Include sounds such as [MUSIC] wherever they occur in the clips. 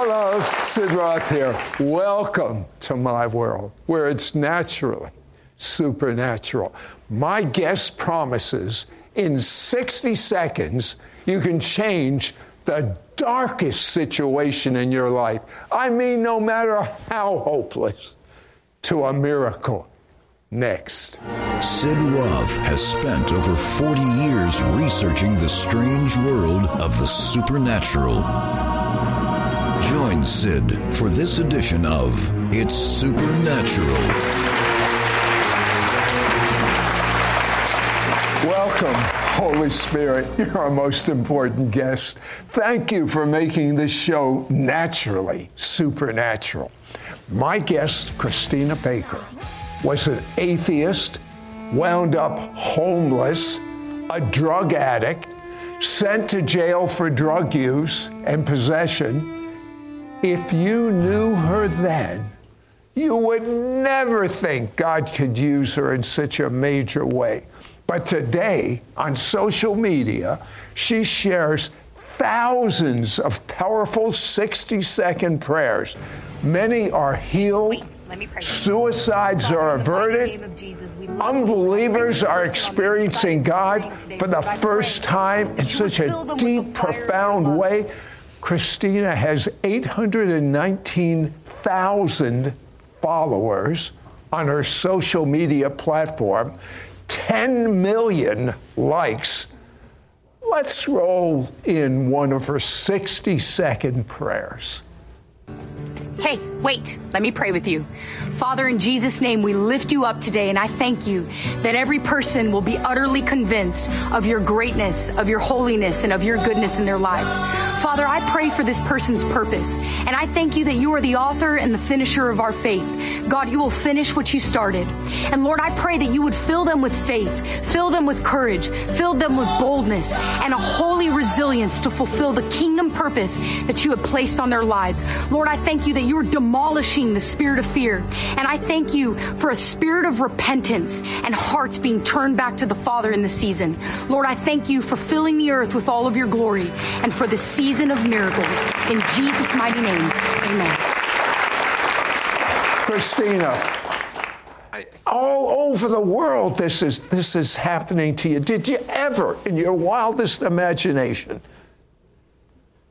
Hello, Sid Roth here. Welcome to my world where it's naturally supernatural. My guest promises in 60 seconds you can change the darkest situation in your life. I mean, no matter how hopeless, to a miracle. Next. Sid Roth has spent over 40 years researching the strange world of the supernatural. Join Sid for this edition of It's Supernatural. Welcome, Holy Spirit. You're our most important guest. Thank you for making this show naturally supernatural. My guest, Christina Baker, was an atheist, wound up homeless, a drug addict, sent to jail for drug use and possession. If you knew her then, you would never think God could use her in such a major way. But today, on social media, she shares thousands of powerful 60 second prayers. Many are healed. Suicides are averted. Unbelievers are experiencing God for the first time in such a deep, profound way. Christina has 819,000 followers on her social media platform, 10 million likes. Let's roll in one of her 60 second prayers. Hey, wait, let me pray with you. Father, in Jesus' name, we lift you up today, and I thank you that every person will be utterly convinced of your greatness, of your holiness, and of your goodness in their lives. Father, I pray for this person's purpose, and I thank you that you are the author and the finisher of our faith. God, you will finish what you started. And Lord, I pray that you would fill them with faith, fill them with courage, fill them with boldness, and a holy resilience to fulfill the kingdom purpose that you have placed on their lives. Lord, I thank you that you are demolishing the spirit of fear. And I thank you for a spirit of repentance and hearts being turned back to the Father in the season. Lord, I thank you for filling the earth with all of your glory and for the season of miracles. In Jesus' mighty name, amen. Christina, all over the world this is this is happening to you. Did you ever, in your wildest imagination,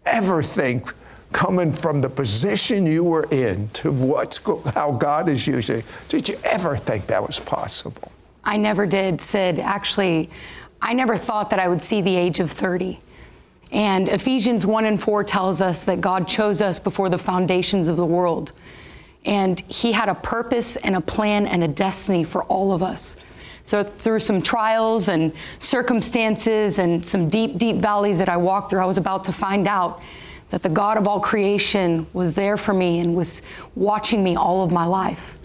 ever think coming from the position you were in to what's how God is using? Did you ever think that was possible? I never did, Sid. Actually, I never thought that I would see the age of 30. And Ephesians 1 and 4 tells us that God chose us before the foundations of the world. And He had a purpose and a plan and a destiny for all of us. So, through some trials and circumstances and some deep, deep valleys that I walked through, I was about to find out that the God of all creation was there for me and was watching me all of my life.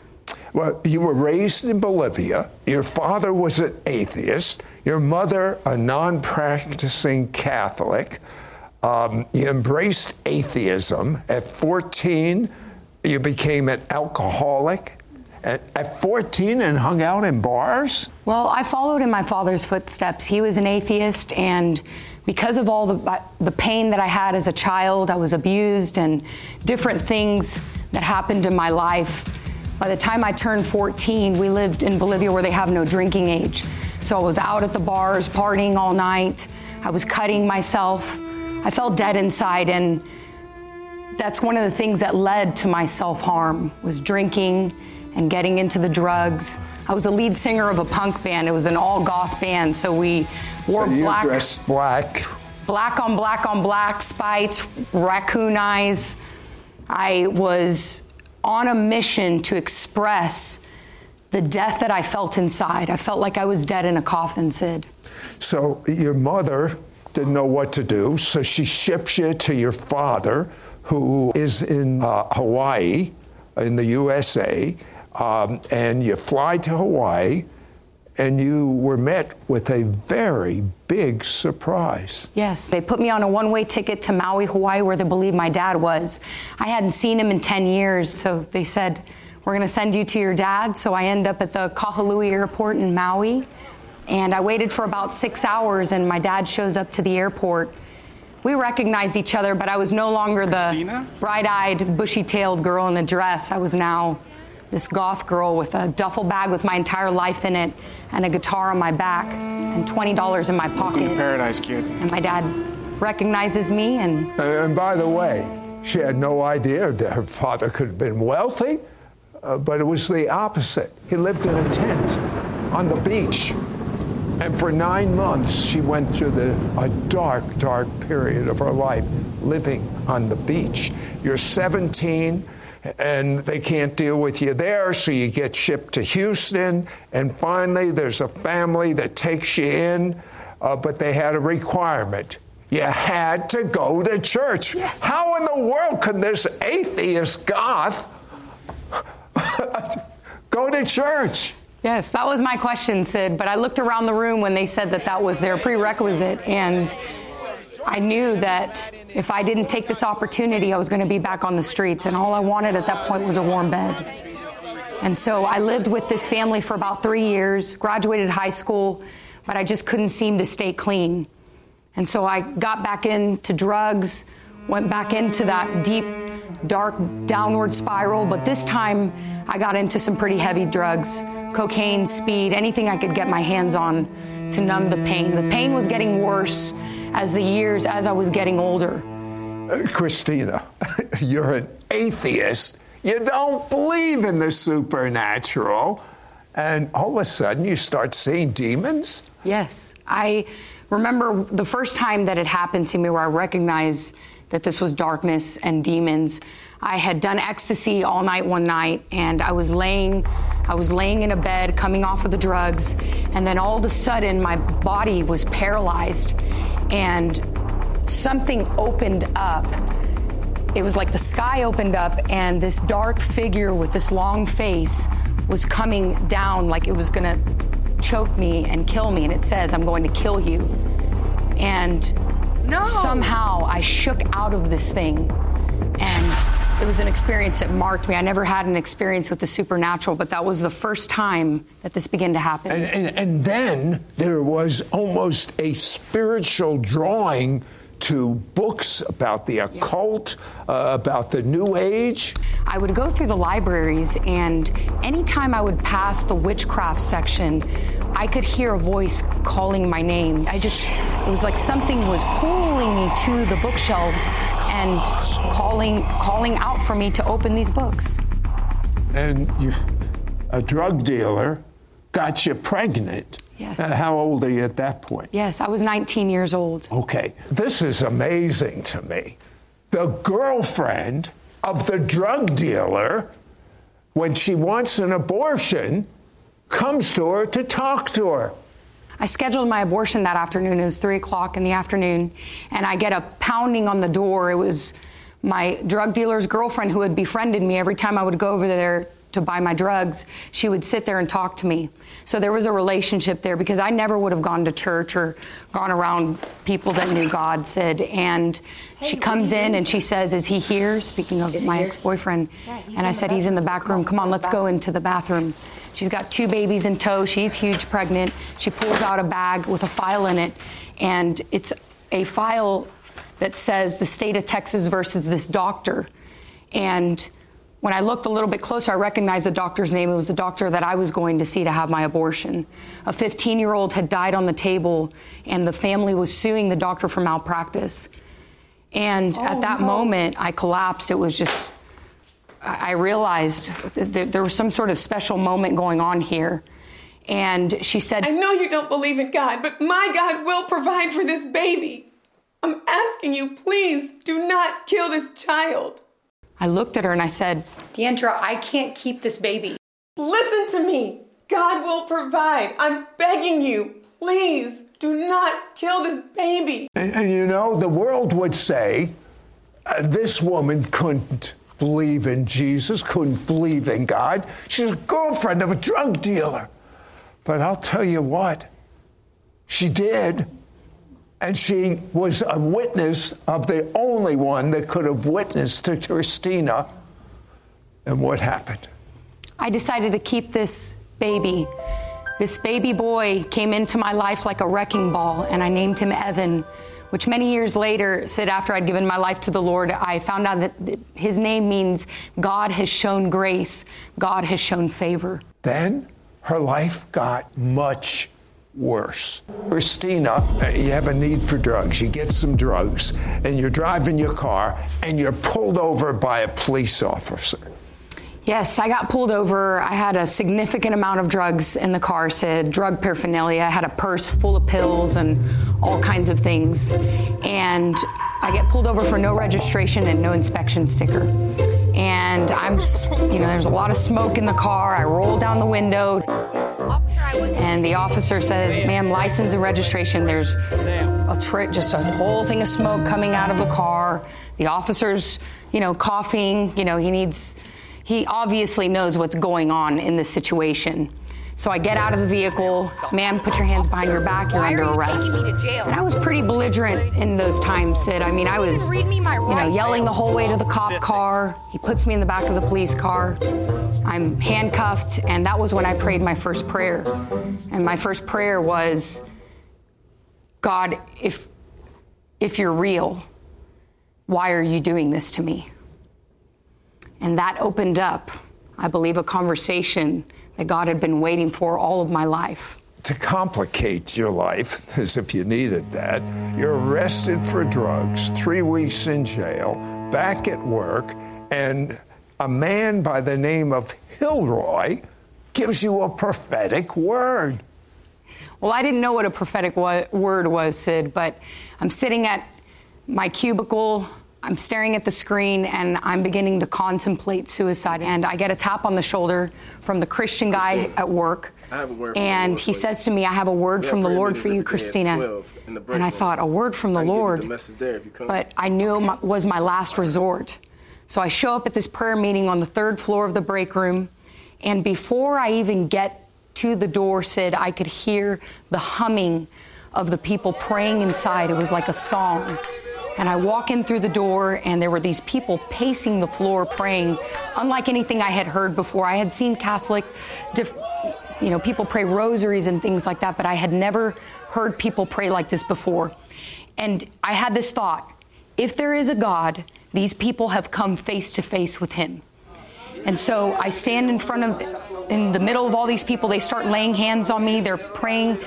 Well, you were raised in Bolivia. Your father was an atheist. Your mother, a non practicing Catholic. Um, you embraced atheism. At 14, you became an alcoholic. At, at 14 and hung out in bars? Well, I followed in my father's footsteps. He was an atheist, and because of all the, the pain that I had as a child, I was abused and different things that happened in my life. By the time I turned 14, we lived in Bolivia where they have no drinking age. So I was out at the bars, partying all night. I was cutting myself. I felt dead inside, and that's one of the things that led to my self-harm was drinking and getting into the drugs. I was a lead singer of a punk band. It was an all goth band, so we wore so black. dressed black. Black on black on black, spikes, raccoon eyes. I was on a mission to express the death that I felt inside. I felt like I was dead in a coffin, Sid. So your mother didn't know what to do, so she ships you to your father, who is in uh, Hawaii, in the USA, um, and you fly to Hawaii, and you were met with a very big surprise. Yes. They put me on a one way ticket to Maui, Hawaii, where they believe my dad was. I hadn't seen him in 10 years, so they said, We're going to send you to your dad. So I end up at the Kahului airport in Maui. And I waited for about six hours, and my dad shows up to the airport. we recognized each other, but I was no longer the bright eyed, bushy tailed girl in a dress. I was now this goth girl with a duffel bag with my entire life in it and a guitar on my back and $20 in my pocket. Welcome to paradise, kid. And my dad recognizes me and. Uh, and by the way, she had no idea that her father could have been wealthy, uh, but it was the opposite. He lived in a tent on the beach. And for nine months, she went through the, a dark, dark period of her life living on the beach. You're 17 and they can't deal with you there, so you get shipped to Houston. And finally, there's a family that takes you in, uh, but they had a requirement. You had to go to church. Yes. How in the world could this atheist goth [LAUGHS] go to church? Yes, that was my question, Sid. But I looked around the room when they said that that was their prerequisite, and I knew that if I didn't take this opportunity, I was going to be back on the streets. And all I wanted at that point was a warm bed. And so I lived with this family for about three years, graduated high school, but I just couldn't seem to stay clean. And so I got back into drugs, went back into that deep, dark downward spiral, but this time I got into some pretty heavy drugs cocaine, speed, anything I could get my hands on to numb the pain. The pain was getting worse as the years, as I was getting older. Uh, Christina, [LAUGHS] you're an atheist. You don't believe in the supernatural. And all of a sudden, you start seeing demons? Yes. I remember the first time that it happened to me where I recognized that this was darkness and demons. I had done ecstasy all night one night and I was laying I was laying in a bed coming off of the drugs and then all of a sudden my body was paralyzed and something opened up. It was like the sky opened up and this dark figure with this long face was coming down like it was going to choke me and kill me and it says I'm going to kill you. And no. somehow I shook out of this thing it was an experience that marked me. I never had an experience with the supernatural, but that was the first time that this began to happen. And, and, and then there was almost a spiritual drawing to books about the occult, uh, about the New Age. I would go through the libraries, and anytime I would pass the witchcraft section, I could hear a voice calling my name. I just, it was like something was pulling me to the bookshelves and calling, calling out for me to open these books. And you, a drug dealer got you pregnant. Yes. Uh, how old are you at that point? Yes, I was 19 years old. Okay, this is amazing to me. The girlfriend of the drug dealer, when she wants an abortion, comes to her to talk to her. I scheduled my abortion that afternoon. It was three o'clock in the afternoon, and I get a pounding on the door. It was my drug dealer's girlfriend who had befriended me every time I would go over there to buy my drugs. She would sit there and talk to me. So there was a relationship there because I never would have gone to church or gone around people that knew God, Sid. And hey, she comes in and she says, Is he here? Speaking of Is my ex boyfriend. Yeah, and I said, He's in the back room. Come on, let's go into the bathroom. She's got two babies in tow. She's huge pregnant. She pulls out a bag with a file in it, and it's a file that says the state of Texas versus this doctor. And when I looked a little bit closer, I recognized the doctor's name. It was the doctor that I was going to see to have my abortion. A 15 year old had died on the table, and the family was suing the doctor for malpractice. And oh, at that no. moment, I collapsed. It was just, I realized that there was some sort of special moment going on here. And she said, I know you don't believe in God, but my God will provide for this baby. I'm asking you, please do not kill this child. I looked at her and I said, Deandra, I can't keep this baby. Listen to me. God will provide. I'm begging you. Please do not kill this baby. And, and you know, the world would say uh, this woman couldn't believe in Jesus, couldn't believe in God. She's a girlfriend of a drug dealer. But I'll tell you what, she did. And she was a witness of the only one that could have witnessed to Christina. And what happened? I decided to keep this baby. This baby boy came into my life like a wrecking ball, and I named him Evan which many years later Sid after I'd given my life to the Lord, I found out that his name means God has shown grace, God has shown favor. Then her life got much worse. Christina, uh, you have a need for drugs. You get some drugs, and you're driving your car, and you're pulled over by a police officer. Yes, I got pulled over. I had a significant amount of drugs in the car, Sid drug paraphernalia. I had a purse full of pills and all kinds of things. And I get pulled over for no registration and no inspection sticker. And I'm, you know, there's a lot of smoke in the car. I roll down the window. And the officer says, ma'am, license and registration. There's a trick, just a whole thing of smoke coming out of the car. The officer's, you know, coughing. You know, he needs he obviously knows what's going on in this situation. So I get out of the vehicle. Ma'am, put your hands behind your back. You're under arrest. And I was pretty belligerent in those times, Sid. I mean, I was, you know, yelling the whole way to the cop car. He puts me in the back of the police car. I'm handcuffed, and that was when I prayed my first prayer. And my first prayer was, God, if if you're real, why are you doing this to me? And that opened up, I believe, a conversation that God had been waiting for all of my life. To complicate your life, [LAUGHS] as if you needed that, you're arrested for drugs, three weeks in jail, back at work, and a man by the name of Hilroy gives you a prophetic word. Well, I didn't know what a prophetic word was, Sid, but I'm sitting at my cubicle I'm staring at the screen and I'm beginning to contemplate suicide. And I get a tap on the shoulder from the Christian guy at work. and he says to me, I have a word from the Lord for you, Christina. And I thought, a word from the Lord. But I knew it was my last resort. So I show up at this prayer meeting on the third floor of the break room. And before I even get to the door, Sid, I could hear the humming of the people praying inside. It was like a song. And I walk in through the door, and there were these people pacing the floor praying, unlike anything I had heard before. I had seen Catholic, you know, people pray rosaries and things like that, but I had never heard people pray like this before. And I had this thought if there is a God, these people have come face to face with him. And so I stand in front of, in the middle of all these people. They start laying hands on me. They're praying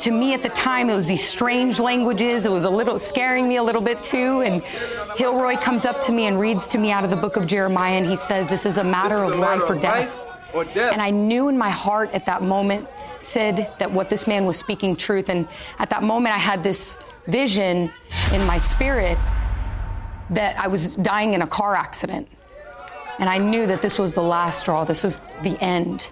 to me at the time, it was these strange languages. It was a little scaring me a little bit too. And Hilroy comes up to me and reads to me out of the book of Jeremiah, and he says, This is a matter, of, a matter life, or, death. life or death. And I knew in my heart at that moment, Sid that what this man was speaking truth. And at that moment, I had this vision in my spirit that I was dying in a car accident. And I knew that this was the last straw, this was the end.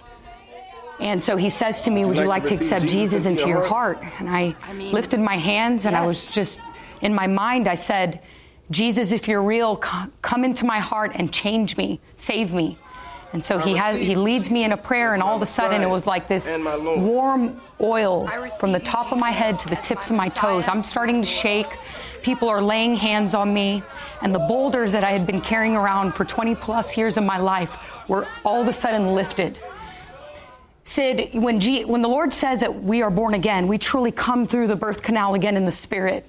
And so he says to me, Would you like, to, accept Jesus, into your heart? And I, I lifted my hands and. I was just, in my mind, I said, Jesus, if you're real, come into my heart and change me, save me. And so he has he leads me in a prayer, and all of a sudden it was like this warm oil from the top of my head to the tips of my toes. I'm starting to shake. People are laying hands on me, and the boulders that I had been carrying around for 20 plus years of my life were all of a sudden lifted. Sid, when, G- when the Lord says that we are born again, we truly come through the birth canal again in the Spirit.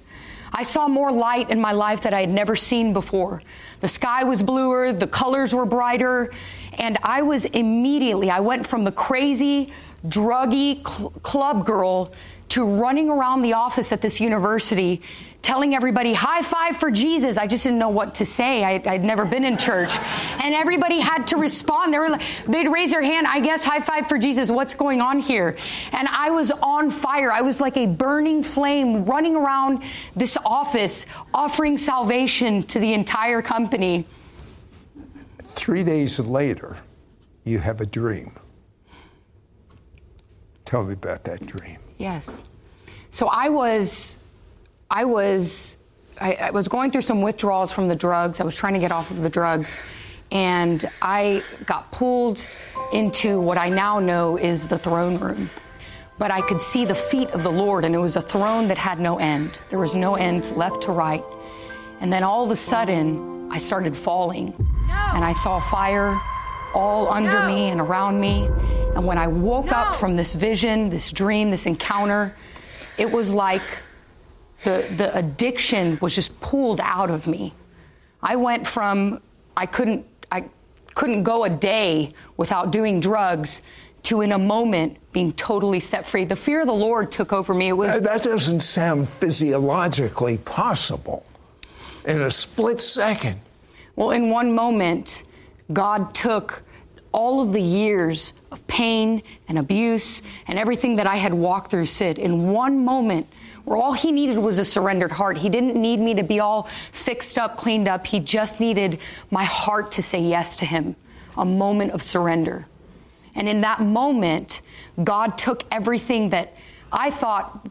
I saw more light in my life that I had never seen before. The sky was bluer, the colors were brighter, and I was immediately, I went from the crazy, druggy cl- club girl to running around the office at this university telling everybody high five for Jesus. I just didn't know what to say. I, would never been in church, and everybody had to respond. They were, they'd raise their hand. I guess high five for Jesus. What's going on here? And I was on fire. I was like a burning flame, running around this office, offering salvation to the entire company. Three days later, you have a dream. Tell me about that dream. Yes. So I was I was I, I, was going through some withdrawals from the drugs. I was trying to get off of the drugs, and I got pulled into what I now know is the throne room. But I could see the feet of the Lord, and it was a throne that had no end. There was no end left to right. And then all of a sudden, I started falling, no. and I saw fire all under no. me and around me. And when I woke no. up from this vision, this dream, this encounter, it was like the, the addiction was just pulled out of me. I went from I couldn't I couldn't go a day without doing drugs to in a moment being totally set free. The fear of the Lord took over me. It was that doesn't sound physiologically possible in a split second. Well, in one moment, God took all of the years of pain and abuse and everything that I had walked through, Sid, in one moment where all he needed was a surrendered heart. He didn't need me to be all fixed up, cleaned up. He just needed my heart to say yes to him, a moment of surrender. And in that moment, God took everything that I thought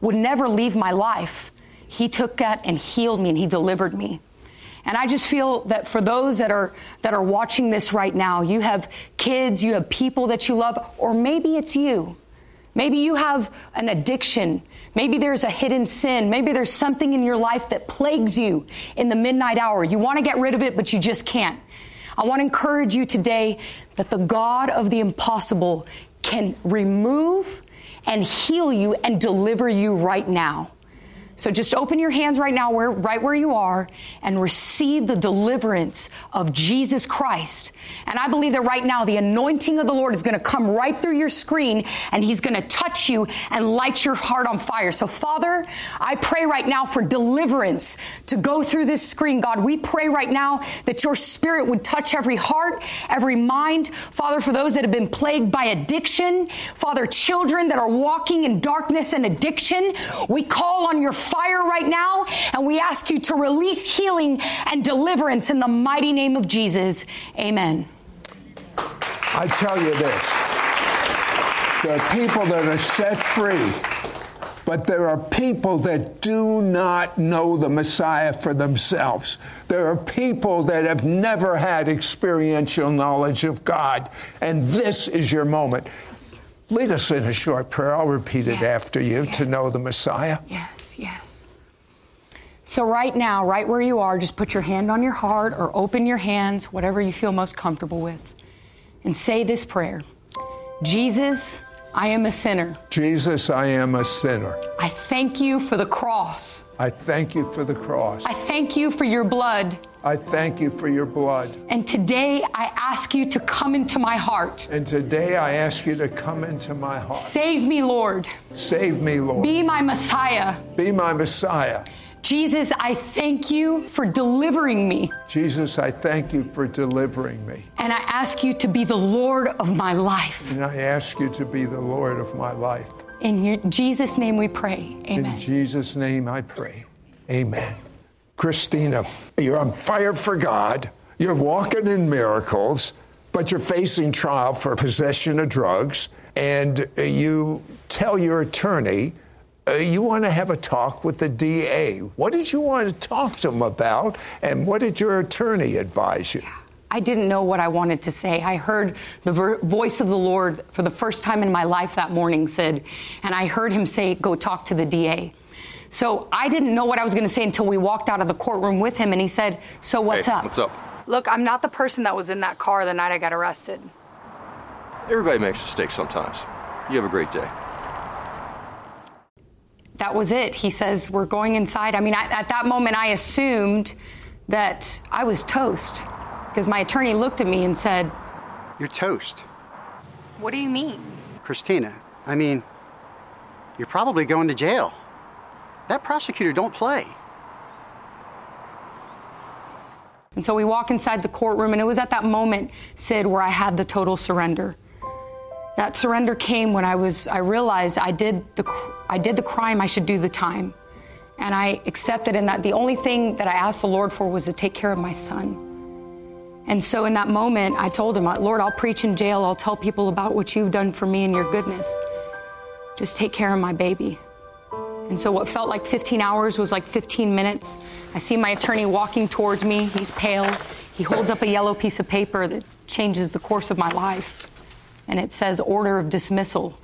would never leave my life. He took that and healed me and he delivered me. And I just feel that for those that are that are watching this right now, you have kids, you have people that you love, or maybe it's you. Maybe you have an addiction. Maybe there's a hidden sin. Maybe there's something in your life that plagues you in the midnight hour. You want to get rid of it, but you just can't. I want to encourage you today that the God of the impossible can remove and heal you and deliver you right now. So just open your hands right now, where, right where you are, and receive the deliverance of Jesus Christ. And I believe that right now, the anointing of the Lord is going to come right through your screen, and He's going to touch you and light your heart on fire. So, Father, I pray right now for deliverance to go through this screen. God, we pray right now that your Spirit would touch every heart, every mind. Father, for those that have been plagued by addiction, Father, children that are walking in darkness and addiction, we call on your fire right now, and we ask you to release healing and deliverance in the mighty name of Jesus. Amen. I tell you this there are people that are set free, but there are people that do not know the Messiah for themselves. There are people that have never had experiential knowledge of God, and this is your moment. Lead us in a short prayer. I'll repeat it Yes, after you yes. to know the Messiah. Yes, yes. So, right now, right where you are, just put your hand on your heart or open your hands, whatever you feel most comfortable with, and say this prayer Jesus, I am a sinner. Jesus, I am a sinner. I thank you for the cross. I thank you for the cross. I thank you for your blood. I thank you for your blood. And today I ask you to come into my heart. And today I ask you to come into my heart. Save me, Lord. Save me, Lord. Be my Messiah. Be my Messiah. Jesus, I thank you for delivering me. Jesus, I thank you for delivering me. And I ask you to be the Lord of my life. And I ask you to be the Lord of my life. In your, Jesus' name we pray. Amen. In Jesus' name I pray. Amen. Christina, you're on fire for God. You're walking in miracles, but you're facing trial for possession of drugs. And you tell your attorney uh, you want to have a talk with the DA. What did you want to talk to him about? And what did your attorney advise you? I didn't know what I wanted to say. I heard the ver- voice of the Lord for the first time in my life that morning, Sid, and I heard him say, Go talk to the DA. So I didn't know what I was going to say until we walked out of the courtroom with him, and he said, So what's Hey, up? What's up? Look, I'm not the person that was in that car the night I got arrested. Everybody makes mistakes sometimes. You have a great day. That was it. He says, We're going inside. I mean, I, at that moment, I assumed that I was toast because my attorney looked at me and said, You're toast. What do you mean? Christina, I mean, you're probably going to jail. That prosecutor don't play. And so we walk inside the courtroom, and it was at that moment, Sid, where I had the total surrender. That surrender came when I was, I realized I did the, I did the crime, I should do the time. And I accepted, and that the only thing that I asked the Lord for was to take care of my son. And so in that moment, I told him, Lord, I'll preach in jail, I'll tell people about what you've done for me and your goodness. Just take care of my baby. And so what felt like 15 hours was like 15 minutes. I see my attorney walking towards me. He's pale. He holds up a yellow piece of paper that changes the course of my life. And it says order of dismissal.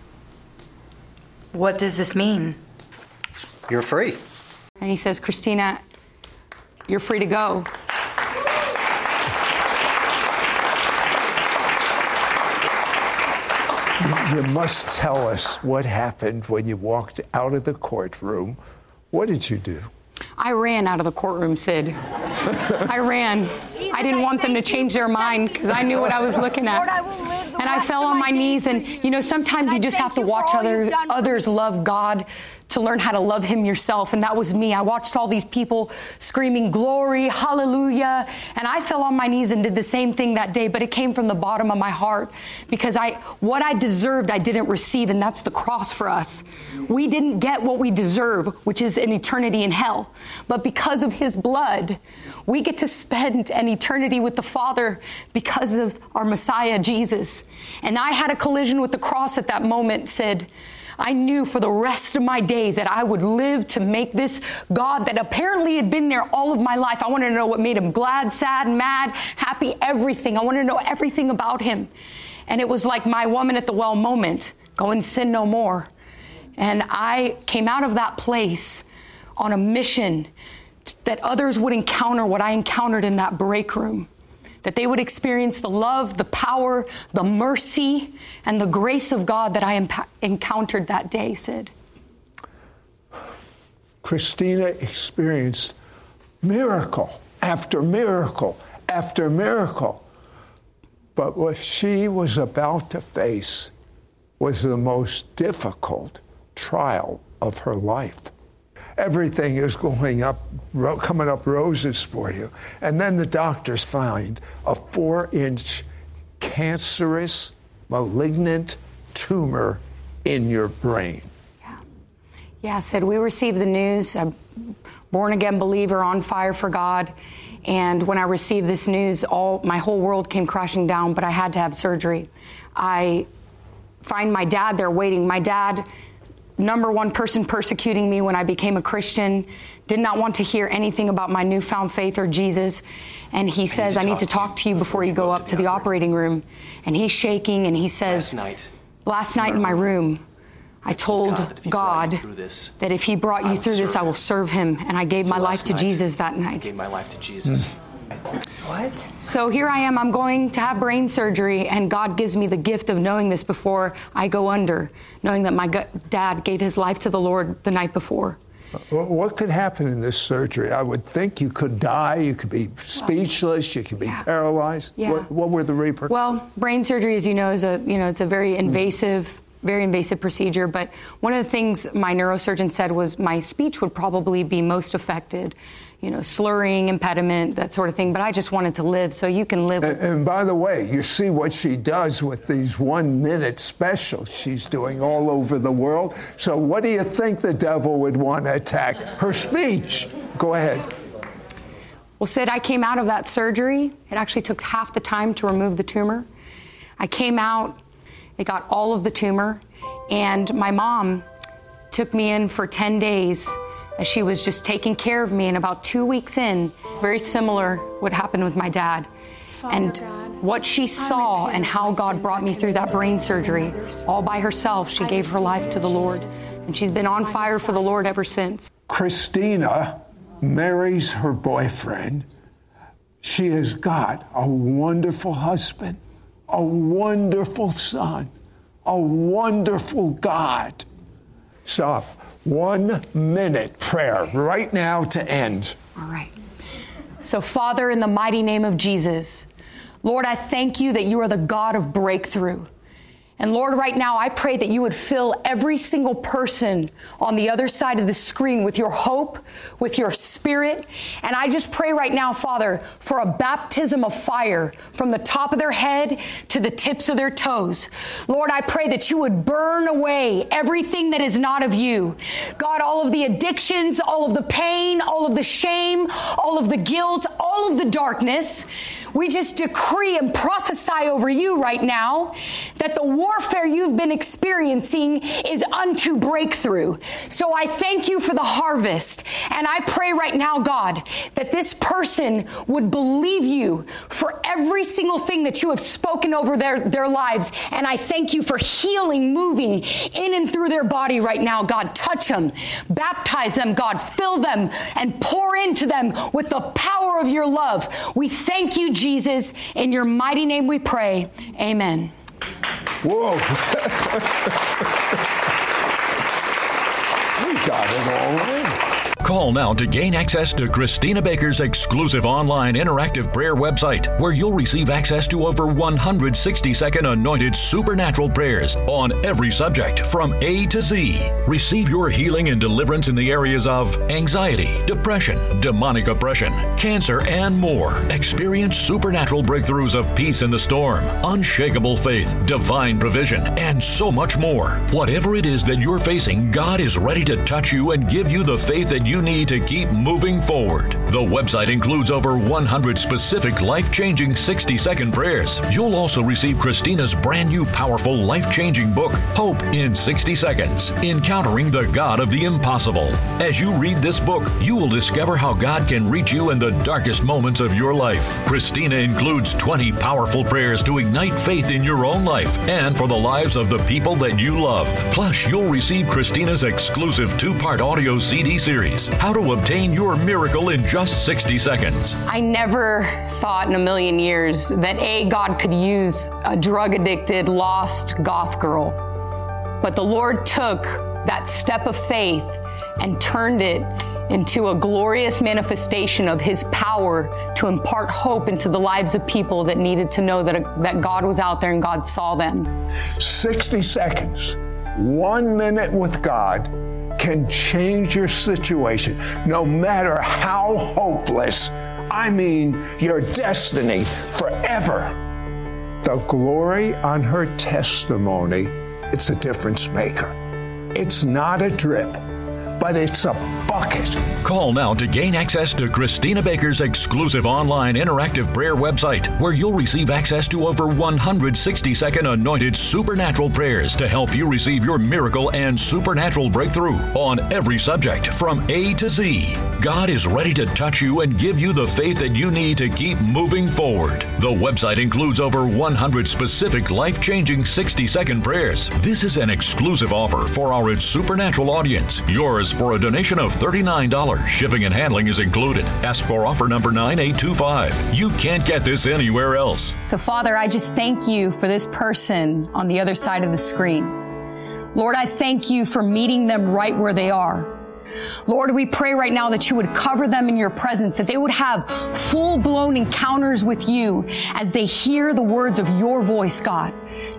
What does this mean? You're free. And he says, Christina, you're free to go. You must tell us what happened when you walked out of the courtroom, What did you do? I ran out of the courtroom, Sid. I ran. I didn't want them to change their mind because I knew what I was looking at. And I fell on my knees. And, you know, sometimes you just have to watch others, others love God to learn how to love Him yourself. And that was me. I watched all these people screaming, Glory, Hallelujah. And I fell on my knees and did the same thing that day, but it came from the bottom of my heart because I, what I deserved, I didn't receive. And that's the cross for us. We didn't get what we deserve, which is an eternity in hell. But because of His blood, we get to spend an eternity with the Father because of our Messiah, Jesus. And I had a collision with the cross at that moment, Sid, I knew for the rest of my days that I would live to make this God that apparently had been there all of my life. I wanted to know what made him glad, sad, mad, happy, everything. I wanted to know everything about him. And it was like my woman at the well moment go and sin no more. And I came out of that place on a mission that others would encounter what I encountered in that break room that they would experience the love, the power, the mercy, and the grace of God that I encountered that day, Sid. Christina experienced miracle after miracle after miracle. But what she was about to face was the most difficult trial of her life everything is going up, coming up roses for you. And then the doctors find a four inch cancerous, malignant tumor in your brain. Yeah. Yeah, Sid, we received the news. I'm born again believer, on fire for God. And when I received this news, all my whole world came crashing down, but I had to have surgery. I find my dad there waiting. My dad number one person persecuting me when I became a Christian, did not want to hear anything about my newfound faith or Jesus. And he says, I need to talk to you before you go up to the operating room. And he's shaking and he says, Last night, last night in my room, I told God that if he God brought you through this, that if he brought I you through this, serve I will serve him. And I gave So my life to night, Jesus that night. I night. gave my life to Jesus. Hmm. What? So here I am. I'm going to have brain surgery, and God gives me the gift of knowing this before I go under, knowing that my gu- dad gave his life to the Lord the night before. What could happen in this surgery? I would think you could die, you could be speechless, you could be Yeah. paralyzed. Yeah. What, what were the repercussions? Well, brain surgery, as you know, is a you know it's a very hmm. invasive, very invasive procedure. But one of the things my neurosurgeon said was my speech would probably be most affected. You know, slurring, impediment, that sort of thing. But I just wanted to live, so you can live. And, and by the way, you see what she does with these one minute specials she's doing all over the world. So, what do you think the devil would want to attack? Her speech. Go ahead. Well, Sid, I came out of that surgery. It actually took half the time to remove the tumor. I came out, it got all of the tumor, and my mom took me in for 10 days she was just taking care of me. And about two weeks in, very similar what happened with my dad. and what she saw and how God brought me through that brain surgery, all by herself, she gave her life to the Lord. And she's been on fire for the Lord ever since. Christina marries her boyfriend. She has got a wonderful husband, a wonderful son, a wonderful God. So, one minute prayer right now to end. All right. So, Father, in the mighty name of Jesus, Lord, I thank you that you are the God of breakthrough. And Lord, right now, I pray that you would fill every single person on the other side of the screen with your hope, with your spirit. And I just pray right now, Father, for a baptism of fire from the top of their head to the tips of their toes. Lord, I pray that you would burn away everything that is not of you. God, all of the addictions, all of the pain, all of the shame, all of the guilt, all of the darkness. We just decree and prophesy over you right now that the warfare you've been experiencing is unto breakthrough. So I thank you for the harvest. And I pray right now, God, that this person would believe you for every single thing that you have spoken over their, their lives. And I thank you for healing, moving in and through their body right now, God. Touch them, baptize them, God. Fill them and pour into them with the power of your love. We thank you, Jesus. In your mighty name we pray. Amen. Whoa. [LAUGHS] we got it all right. Call now to gain access to Christina Baker's exclusive online interactive prayer website, where you'll receive access to over 160 second anointed supernatural prayers on every subject from A to Z. Receive your healing and deliverance in the areas of anxiety, depression, demonic oppression, cancer, and more. Experience supernatural breakthroughs of peace in the storm, unshakable faith, divine provision, and so much more. Whatever it is that you're facing, God is ready to touch you and give you the faith that you need to keep moving forward. The website includes over 100 specific life changing 60 second prayers. You'll also receive Christina's brand new powerful life changing book, Hope in 60 Seconds Encountering the God of the Impossible. As you read this book, you will discover how God can reach you in the darkest moments of your life. Christina includes 20 powerful prayers to ignite faith in your own life and for the lives of the people that you love. Plus, you'll receive Christina's exclusive two part audio CD series, How to Obtain Your Miracle in Just 60 Seconds. I never thought in a million years that A, God could use a drug addicted, lost goth girl. But the Lord took that step of faith and turned it into a glorious manifestation of his power to impart hope into the lives of people that needed to know that, that God was out there and God saw them. 60 seconds, one minute with God can change your situation, no matter how hopeless. I mean, your destiny forever. The glory on her testimony, it's a difference maker. It's not a drip, but it's a bucket. Call now to gain access to Christina Baker's exclusive online interactive prayer website, where you'll receive access to over 160 second anointed supernatural prayers to help you receive your miracle and supernatural breakthrough on every subject from A to Z. God is ready to touch you and give you the faith that you need to keep moving forward. The website includes over 100 specific life changing 60 second prayers. This is an exclusive offer for our supernatural audience. Yours for a donation of $39. Shipping and handling is included. Ask for offer number 9825. You can't get this anywhere else. So, Father, I just thank you for this person on the other side of the screen. Lord, I thank you for meeting them right where they are. Lord, we pray right now that you would cover them in your presence, that they would have full blown encounters with you as they hear the words of your voice, God.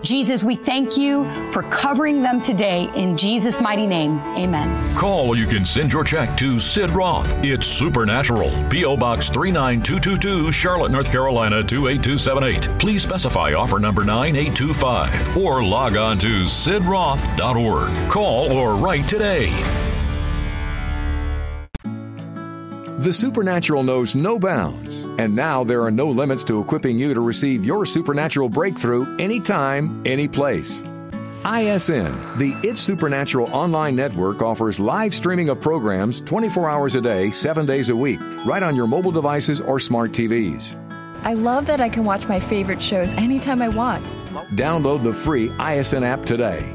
Jesus, we thank you for covering them today in Jesus' mighty name. Amen. Call or you can send your check to Sid Roth. It's Supernatural. P.O. Box 39222, Charlotte, North Carolina 28278. Please specify offer number 9825 or log on to sidroth.org. Call or write today. The supernatural knows no bounds, and now there are no limits to equipping you to receive your supernatural breakthrough anytime, any place. ISN, the It's Supernatural online network, offers live streaming of programs 24 hours a day, 7 days a week, right on your mobile devices or smart TVs. I love that I can watch my favorite shows anytime I want. Download the free ISN app today